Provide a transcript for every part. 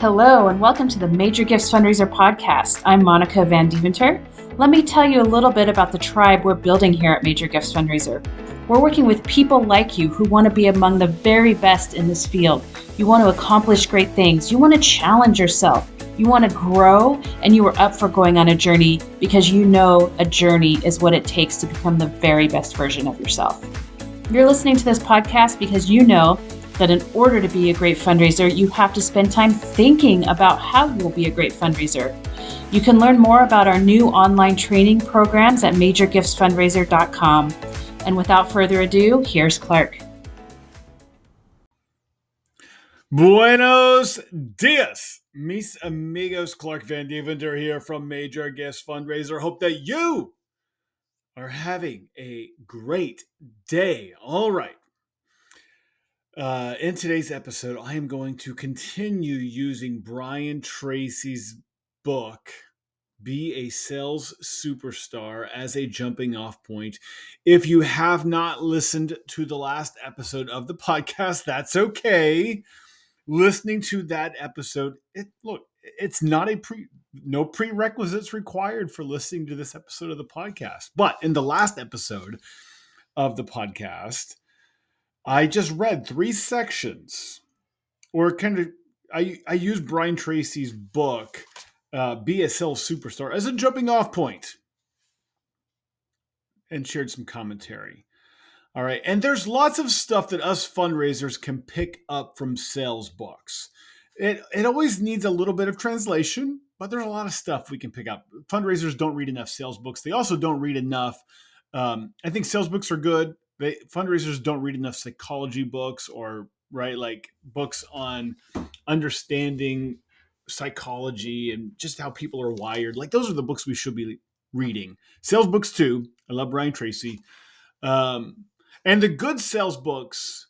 Hello, and welcome to the Major Gifts Fundraiser podcast. I'm Monica Vandeventer. Let me tell you a little bit about the tribe we're building here at Major Gifts Fundraiser. We're working with people like you who want to be among the very best in this field. You want to accomplish great things, you want to challenge yourself, you want to grow, and you are up for going on a journey because you know a journey is what it takes to become the very best version of yourself. You're listening to this podcast because you know that in order to be a great fundraiser, you have to spend time thinking about how you'll be a great fundraiser. You can learn more about our new online training programs at majorgiftsfundraiser.com. And without further ado, here's Clark. Buenos dias, mis amigos. Clark Vandeventer here from Major Gifts Fundraiser. Hope that you are having a great day. All right. Uh, in today's episode, I am going to continue using Brian Tracy's book, Be a Sales Superstar, as a jumping off point. If you have not listened to the last episode of the podcast, that's okay. Listening to that episode, it look, it's not a pre no prerequisites required for listening to this episode of the podcast. But in the last episode of the podcast, I just read three sections, or kind of, I I used Brian Tracy's book, uh, "Be a Sales Superstar," as a jumping off point, and shared some commentary. All right, and there's lots of stuff that us fundraisers can pick up from sales books. It it always needs a little bit of translation, but there's a lot of stuff we can pick up. Fundraisers don't read enough sales books. They also don't read enough. Um, I think sales books are good they fundraisers don't read enough psychology books or right like books on understanding psychology and just how people are wired. Like those are the books we should be reading. Sales books too. I love brian tracy. Um, and the good sales books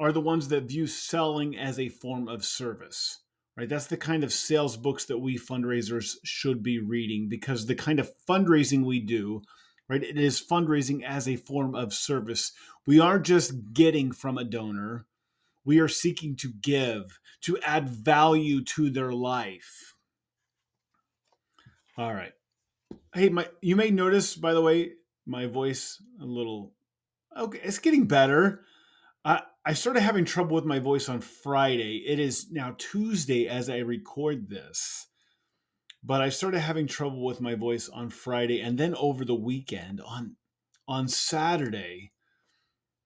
are the ones that view selling as a form of service right? That's the kind of sales books that we fundraisers should be reading because the kind of fundraising we do right? It is fundraising as a form of service. We aren't just getting from a donor, we are seeking to give, to add value to their life. All right. Hey, my you may notice, by the way, my voice a little okay, it's getting better. I I started having trouble with my voice on Friday. It is now Tuesday as I record this but I started having trouble with my voice on Friday and then over the weekend on on Saturday.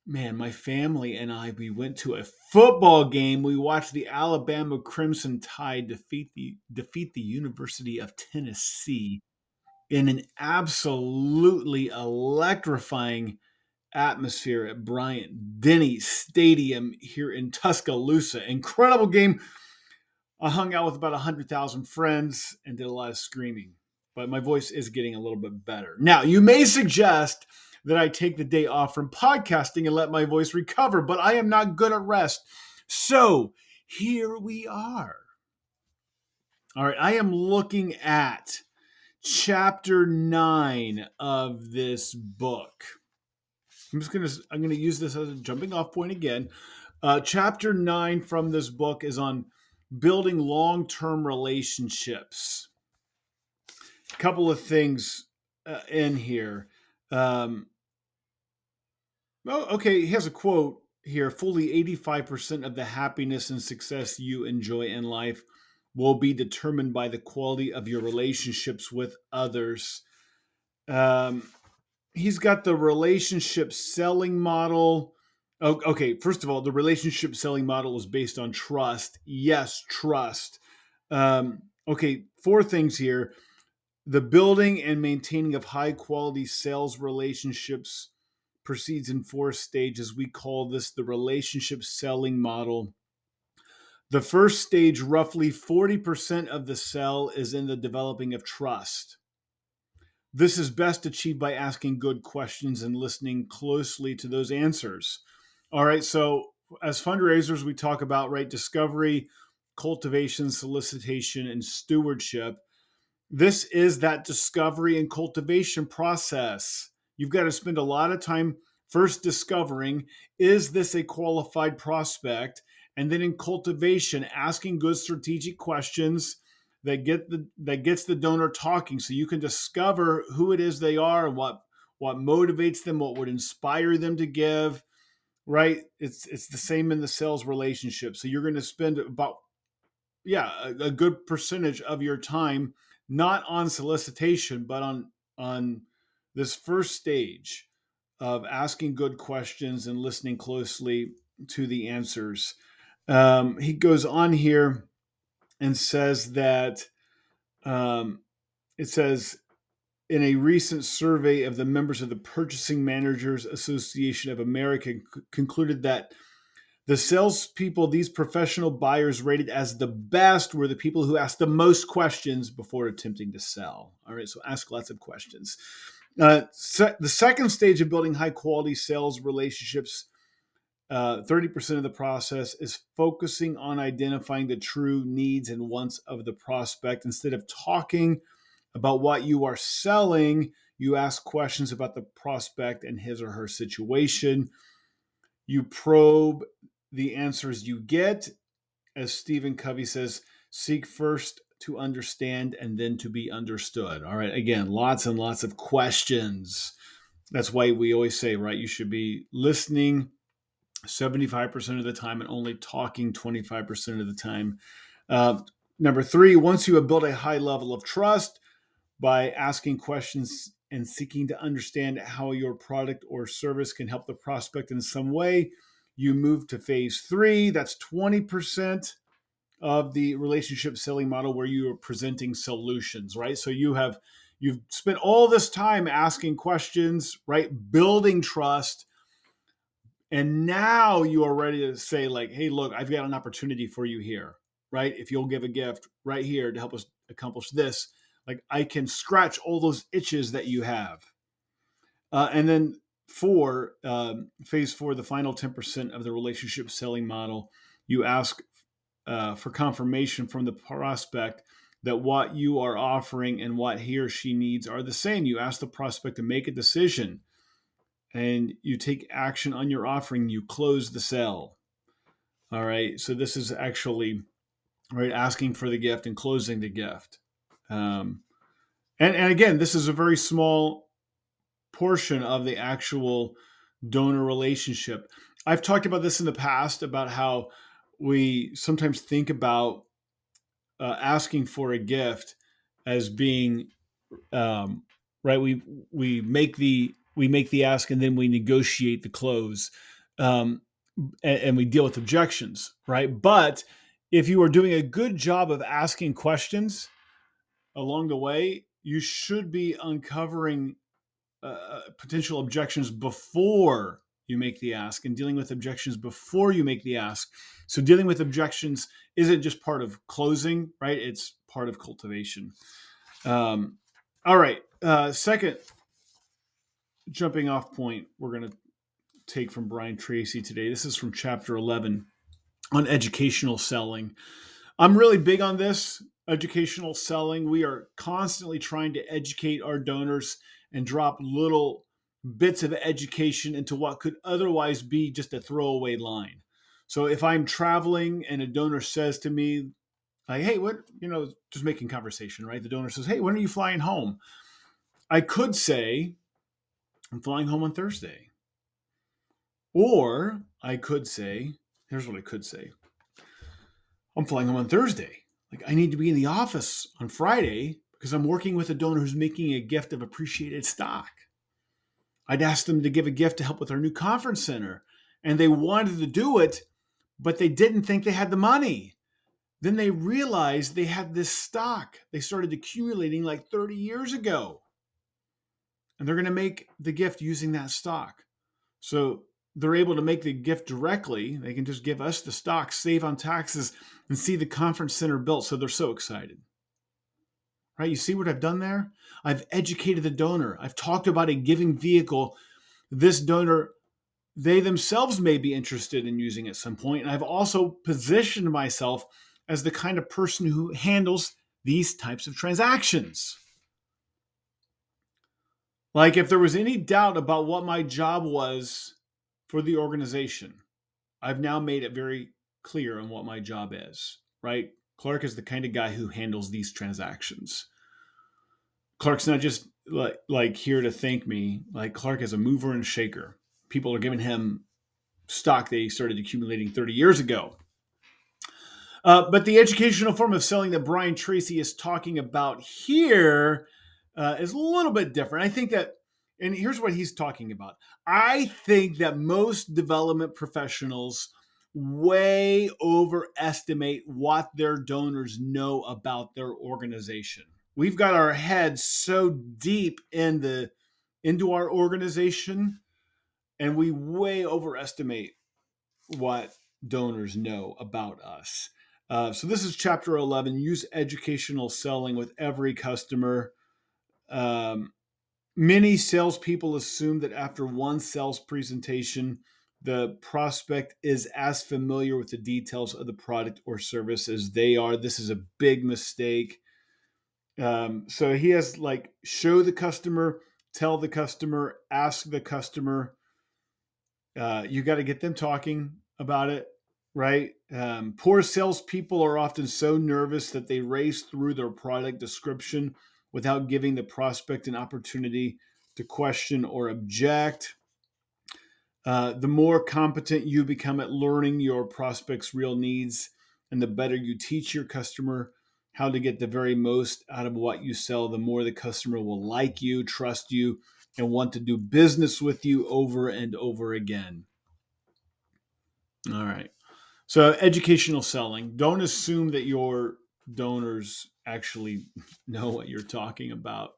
Man, my family and I we went to a football game. We watched the Alabama Crimson Tide defeat the defeat the University of Tennessee in an absolutely electrifying atmosphere at Bryant Denny Stadium here in Tuscaloosa. Incredible game I hung out with about 100,000 friends and did a lot of screaming, but my voice is getting a little bit better. Now, you may suggest that I take the day off from podcasting and let my voice recover, but I am not good at rest. So here we are. All right, I am looking at chapter nine of this book. I'm just gonna I'm gonna use this as a jumping off point again. Uh, chapter nine from this book is on building long term relationships. A couple of things uh, in here. Um, oh, okay. He has a quote here fully 85% of the happiness and success you enjoy in life will be determined by the quality of your relationships with others. Um, he's got the relationship selling model Okay, first of all, the relationship selling model is based on trust. Yes, trust. Um, okay, four things here. The building and maintaining of high quality sales relationships proceeds in four stages. We call this the relationship selling model. The first stage, roughly 40% of the sell, is in the developing of trust. This is best achieved by asking good questions and listening closely to those answers. All right. So, as fundraisers, we talk about right discovery, cultivation, solicitation, and stewardship. This is that discovery and cultivation process. You've got to spend a lot of time first discovering is this a qualified prospect? And then in cultivation, asking good strategic questions that get the that gets the donor talking so you can discover who it is they are and what what motivates them, what would inspire them to give, right? It's it's the same in the sales relationship. So you're going to spend about yeah, a, a good percentage of your time not on solicitation, but on on this first stage of asking good questions and listening closely to the answers. Um, he goes on here and says that um, it says in a recent survey of the members of the Purchasing Managers Association of America c- concluded that the salespeople these professional buyers rated as the best were the people who asked the most questions before attempting to sell. All right, so ask lots of questions. Uh, se- the second stage of building high quality sales relationships, uh, 30% of the process is focusing on identifying the true needs and wants of the prospect. Instead of talking about what you are selling, you ask questions about the prospect and his or her situation. You probe the answers you get. As Stephen Covey says, seek first to understand and then to be understood. All right, again, lots and lots of questions. That's why we always say, right, you should be listening 75% of the time and only talking 25% of the time. Uh, number three, once you have built a high level of trust by asking questions and seeking to understand how your product or service can help the prospect in some way, you move to phase three. That's 20% of the relationship selling model where you are presenting solutions, right? So you have you've spent all this time asking questions, right? Building trust. And now you are ready to say, like, hey, look, I've got an opportunity for you here, right? If you'll give a gift right here to help us accomplish this, like I can scratch all those itches that you have. Uh, and then four, um, phase four, the final 10% of the relationship selling model, you ask uh, for confirmation from the prospect that what you are offering and what he or she needs are the same. You ask the prospect to make a decision and you take action on your offering, you close the sale. All right. So this is actually right asking for the gift and closing the gift. Um, and, and again, this is a very small portion of the actual donor relationship. I've talked about this in the past about how we sometimes think about uh, asking for a gift as being um, right. We we make the we make the ask and then we negotiate the close, um, and, and we deal with objections, right? But if you are doing a good job of asking questions along the way, you should be uncovering uh, uh, potential objections before you make the ask and dealing with objections before you make the ask. So, dealing with objections isn't just part of closing, right? It's part of cultivation. Um, all right. Uh, second jumping off point we're going to take from Brian Tracy today. This is from chapter 11 on educational selling. I'm really big on this educational selling. We are constantly trying to educate our donors and drop little bits of education into what could otherwise be just a throwaway line. So if I'm traveling and a donor says to me, like, hey, what, you know, just making conversation, right? The donor says, hey, when are you flying home? I could say, I'm flying home on Thursday. Or I could say, here's what I could say I'm flying home on Thursday. Like, I need to be in the office on Friday because I'm working with a donor who's making a gift of appreciated stock. I'd asked them to give a gift to help with our new conference center, and they wanted to do it, but they didn't think they had the money. Then they realized they had this stock they started accumulating like 30 years ago. And they're going to make the gift using that stock. So they're able to make the gift directly. They can just give us the stock, save on taxes, and see the conference center built. So they're so excited right? You see what I've done there? I've educated the donor. I've talked about a giving vehicle. This donor, they themselves may be interested in using at some point. And I've also positioned myself as the kind of person who handles these types of transactions. Like, if there was any doubt about what my job was for the organization, I've now made it very clear on what my job is, right? Clark is the kind of guy who handles these transactions. Clark's not just like like here to thank me. Like Clark is a mover and shaker. People are giving him stock they started accumulating 30 years ago. Uh, but the educational form of selling that Brian Tracy is talking about here uh, is a little bit different. I think that, and here's what he's talking about. I think that most development professionals way overestimate what their donors know about their organization. We've got our heads so deep in the into our organization and we way overestimate what donors know about us. Uh, so this is chapter 11 use educational selling with every customer um, many salespeople assume that after one sales presentation the prospect is as familiar with the details of the product or service as they are this is a big mistake um, so he has like show the customer tell the customer ask the customer uh, you got to get them talking about it, right? Um, poor salespeople are often so nervous that they race through their product description without giving the prospect an opportunity to question or object. Uh, the more competent you become at learning your prospect's real needs, and the better you teach your customer how to get the very most out of what you sell, the more the customer will like you, trust you, and want to do business with you over and over again. All right. So, educational selling. Don't assume that your donors actually know what you're talking about.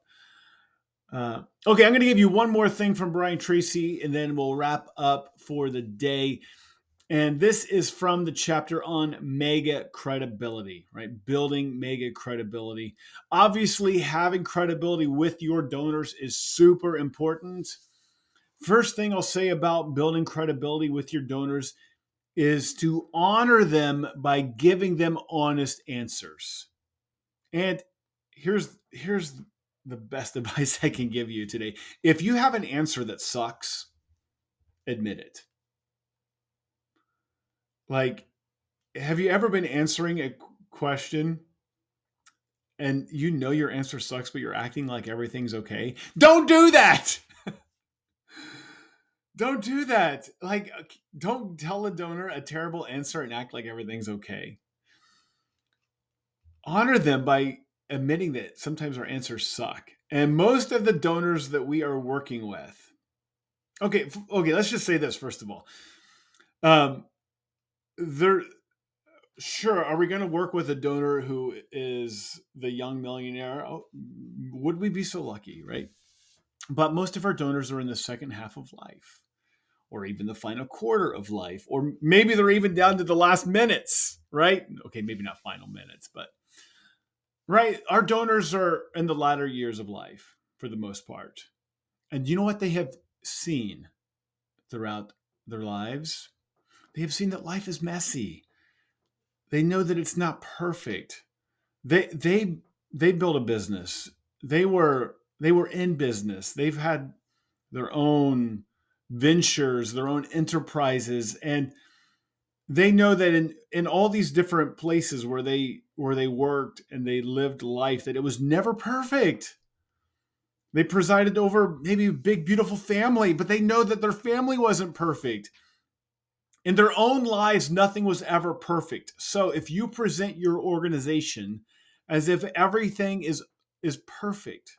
Uh, okay, I'm going to give you one more thing from Brian Tracy, and then we'll wrap up for the day. And this is from the chapter on mega credibility, right? Building mega credibility. Obviously, having credibility with your donors is super important. First thing I'll say about building credibility with your donors is to honor them by giving them honest answers. And here's here's the best advice I can give you today. If you have an answer that sucks, admit it. Like have you ever been answering a question and you know your answer sucks but you're acting like everything's okay? Don't do that! Don't do that! Like uh, don't tell a donor a terrible answer and act like everything's okay. Honor them by admitting that sometimes our answers suck. And most of the donors that we are working with okay okay let's just say this first of all. Um, there sure are we going to work with a donor who is the young millionaire? Oh, would we be so lucky right? But most of our donors are in the second half of life or even the final quarter of life or maybe they're even down to the last minutes right? Okay maybe not final minutes but right our donors are in the latter years of life for the most part and you know what they have seen throughout their lives they have seen that life is messy. They know that it's not perfect. They they they built a business. They were they were in business. They've had their own ventures, their own enterprises and they know that in in all these different places where they where they worked and they lived life that it was never perfect. They presided over maybe a big beautiful family, but they know that their family wasn't perfect. In their own lives, nothing was ever perfect. So if you present your organization as if everything is, is perfect,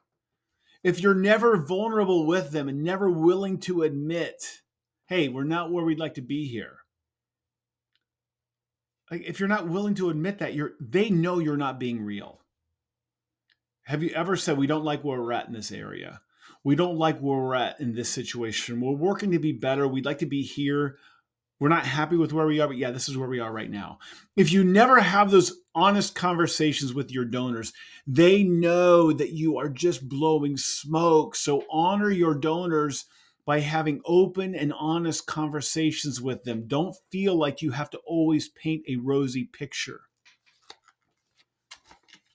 if you're never vulnerable with them and never willing to admit, hey, we're not where we'd like to be here. Like if you're not willing to admit that, you're they know you're not being real. Have you ever said we don't like where we're at in this area? We don't like where we're at in this situation. We're working to be better. We'd like to be here we're not happy with where we are, but yeah, this is where we are right now. If you never have those honest conversations with your donors, they know that you are just blowing smoke. So honor your donors by having open and honest conversations with them. Don't feel like you have to always paint a rosy picture.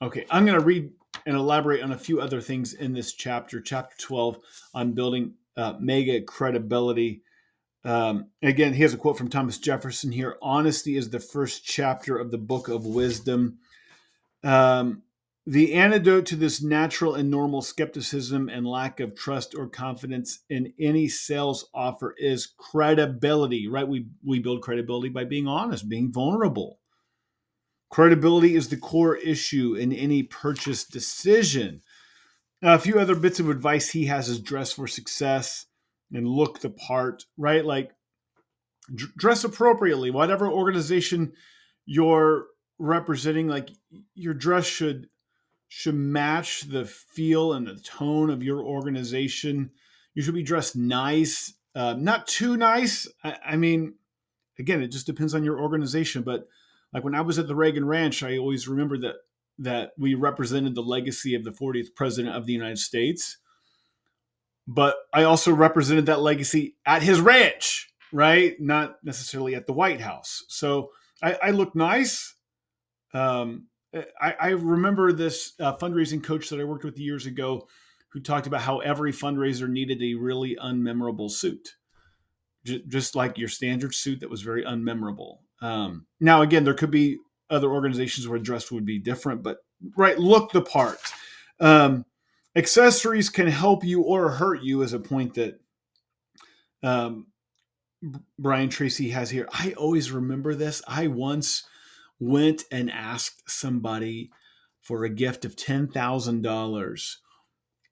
Okay, I'm going to read and elaborate on a few other things in this chapter, chapter 12, on building uh, mega credibility Um, again, he has a quote from Thomas Jefferson here Honesty is the first chapter of the book of wisdom. Um, the antidote to this natural and normal skepticism and lack of trust or confidence in any sales offer is credibility, right? We, we build credibility by being honest, being vulnerable. Credibility is the core issue in any purchase decision. Now, a few other bits of advice he has is dress for success and look the part, right? Like dress appropriately. Whatever organization you're representing, like your dress should should match the feel and the tone of your organization. You should be dressed nice, uh, not too nice. I, I mean, again, it just depends on your organization. But like when I was at the Reagan Ranch, I always remember that that we represented the legacy of the 40th president of the United States. But I also represented that legacy at his ranch, right? Not necessarily at the White House. So I, I look nice. Um, I, I remember this uh, fundraising coach that I worked with years ago who talked about how every fundraiser needed a really unmemorable suit, J- just like your standard suit that was very unmemorable. Um, now, again, there could be other organizations where dress would be different, but right, look the part. Um, accessories can help you or hurt you, is a point that um, Brian Tracy has here. I always remember this. I once went and asked somebody for a gift of $10,000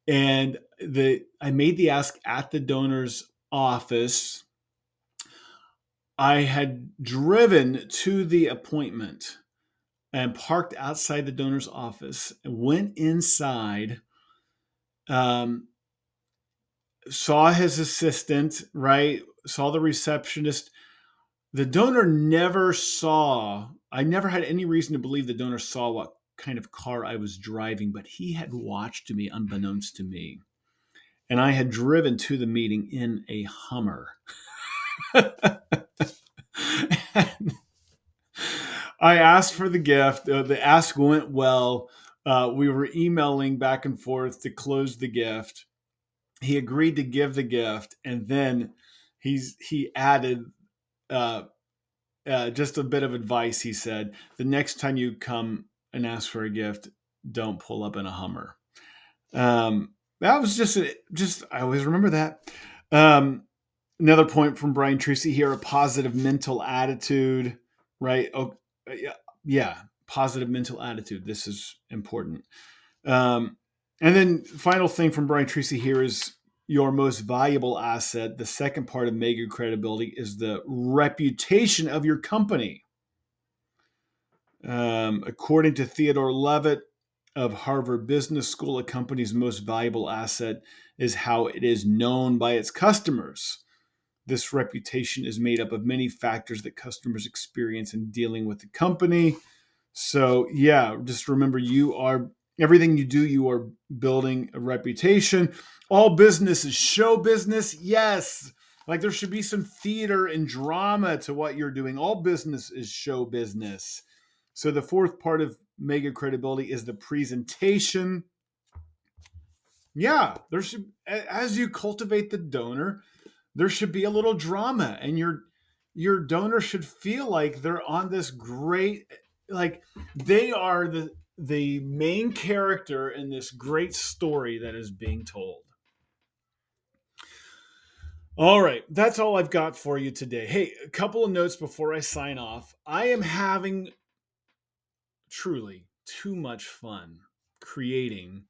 and the I made the ask at the donor's office. I had driven to the appointment and parked outside the donor's office and went inside um, saw his assistant right? Saw the receptionist. The donor never saw I never had any reason to believe the donor saw what kind of car I was driving, but he had watched me unbeknownst to me. And I had driven to the meeting in a Hummer. I asked for the gift. Uh, the ask went well. Uh, we were emailing back and forth to close the gift. He agreed to give the gift, and then he's he added uh, uh, just a bit of advice. He said, the next time you come and ask for a gift, don't pull up in a Hummer. Um, that was just, a, just, I always remember that. Um, another point from Brian Tracy here, a positive mental attitude, right? Oh, yeah, yeah, positive mental attitude. This is important. Um, and then final thing from Brian Tracy here is your most valuable asset, the second part of mega credibility is the reputation of your company. Um, according to Theodore Levitt of Harvard Business School, a company's most valuable asset is how it is known by its customers. This reputation is made up of many factors that customers experience in dealing with the company. So, yeah, just remember you are everything you do, you are building a reputation. All business is show business. Yes. Like there should be some theater and drama to what you're doing. All business is show business. So the fourth part of mega credibility is the presentation. Yeah, there should as you cultivate the donor, there should be a little drama and your your donor should feel like they're on this great like they are the the main character in this great story that is being told. All right, that's all I've got for you today. Hey, a couple of notes before I sign off. I am having truly too much fun creating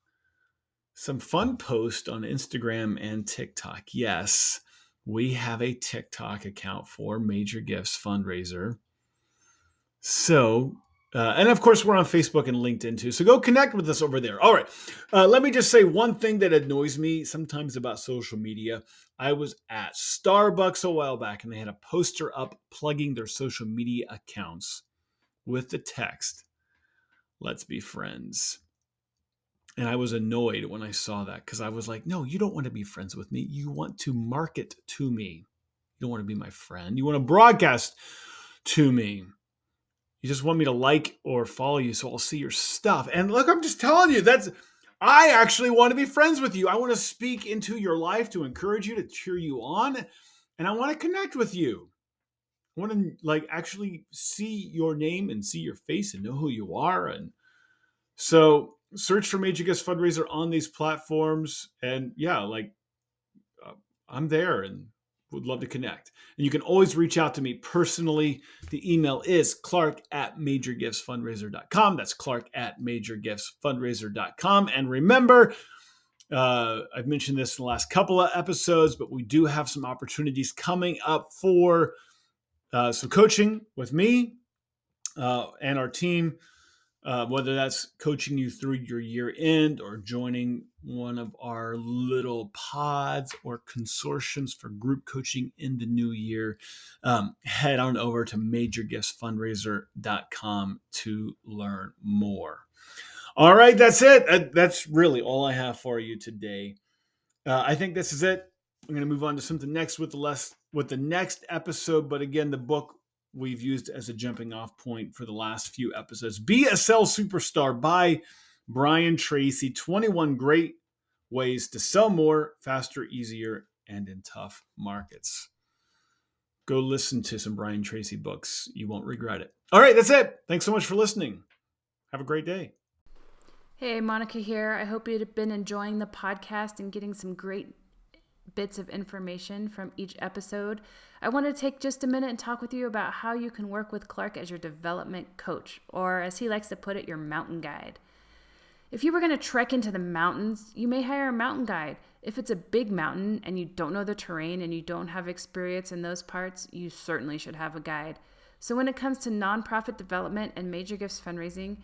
some fun posts on Instagram and TikTok. Yes, we have a TikTok account for Major Gifts Fundraiser. So uh, and of course, we're on Facebook and LinkedIn too. So go connect with us over there. All right. Uh, let me just say one thing that annoys me sometimes about social media. I was at Starbucks a while back and they had a poster up plugging their social media accounts with the text, Let's be friends. And I was annoyed when I saw that because I was like, no, you don't want to be friends with me. You want to market to me. You don't want to be my friend. You want to broadcast to me. You just want me to like or follow you so I'll see your stuff. And look, I'm just telling you, that's I actually want to be friends with you. I want to speak into your life to encourage you, to cheer you on. and I want to connect with you. I want to like actually see your name and see your face and know who you are. And so search for Major Gifts Fundraiser on these platforms. And yeah, like uh, I'm there and would love to connect. And you can always reach out to me personally. The email is clark at majorgiftsfundraiser.com. That's clark at majorgiftsfundraiser.com. And remember, uh, I've mentioned this in the last couple of episodes, but we do have some opportunities coming up for uh, some coaching with me uh, and our team uh, whether that's coaching you through your year end or joining one of our little pods or consortiums for group coaching in the new year, um, head on over to majorgiftsfundraiser.com to learn more. All right, that's it. That's really all I have for you today. Uh, I think this is it. I'm going to move on to something next with the less with the next episode. But again, the book we've used as a jumping off point for the last few episodes. Be a Sales Superstar by Brian Tracy 21 great ways to sell more, faster, easier, and in tough markets. Go listen to some Brian Tracy books. You won't regret it. All right, that's it. Thanks so much for listening. Have a great day. Hey, Monica here. I hope you've been enjoying the podcast and getting some great bits of information from each episode, I want to take just a minute and talk with you about how you can work with Clark as your development coach, or as he likes to put it, your mountain guide. If you were going to trek into the mountains, you may hire a mountain guide. If it's a big mountain and you don't know the terrain and you don't have experience in those parts, you certainly should have a guide. So, when it comes to nonprofit development and major gifts fundraising,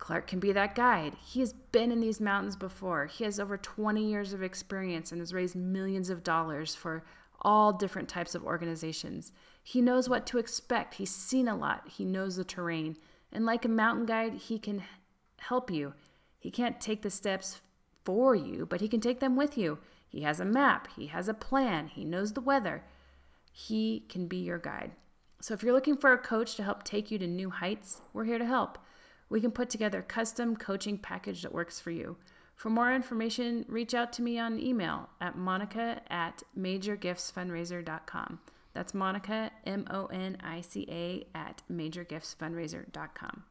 Clark can be that guide. He has been in these mountains before. He has over 20 years of experience and has raised millions of dollars for all different types of organizations. He knows what to expect. He's seen a lot. He knows the terrain. And like a mountain guide, he can help you. He can't take the steps for you, but he can take them with you. He has a map, he has a plan, he knows the weather. He can be your guide. So if you're looking for a coach to help take you to new heights, we're here to help we can put together a custom coaching package that works for you. For more information, reach out to me on email at monica at majorgiftsfundraiser.com. That's Monica, M O N I C A, at majorgiftsfundraiser.com.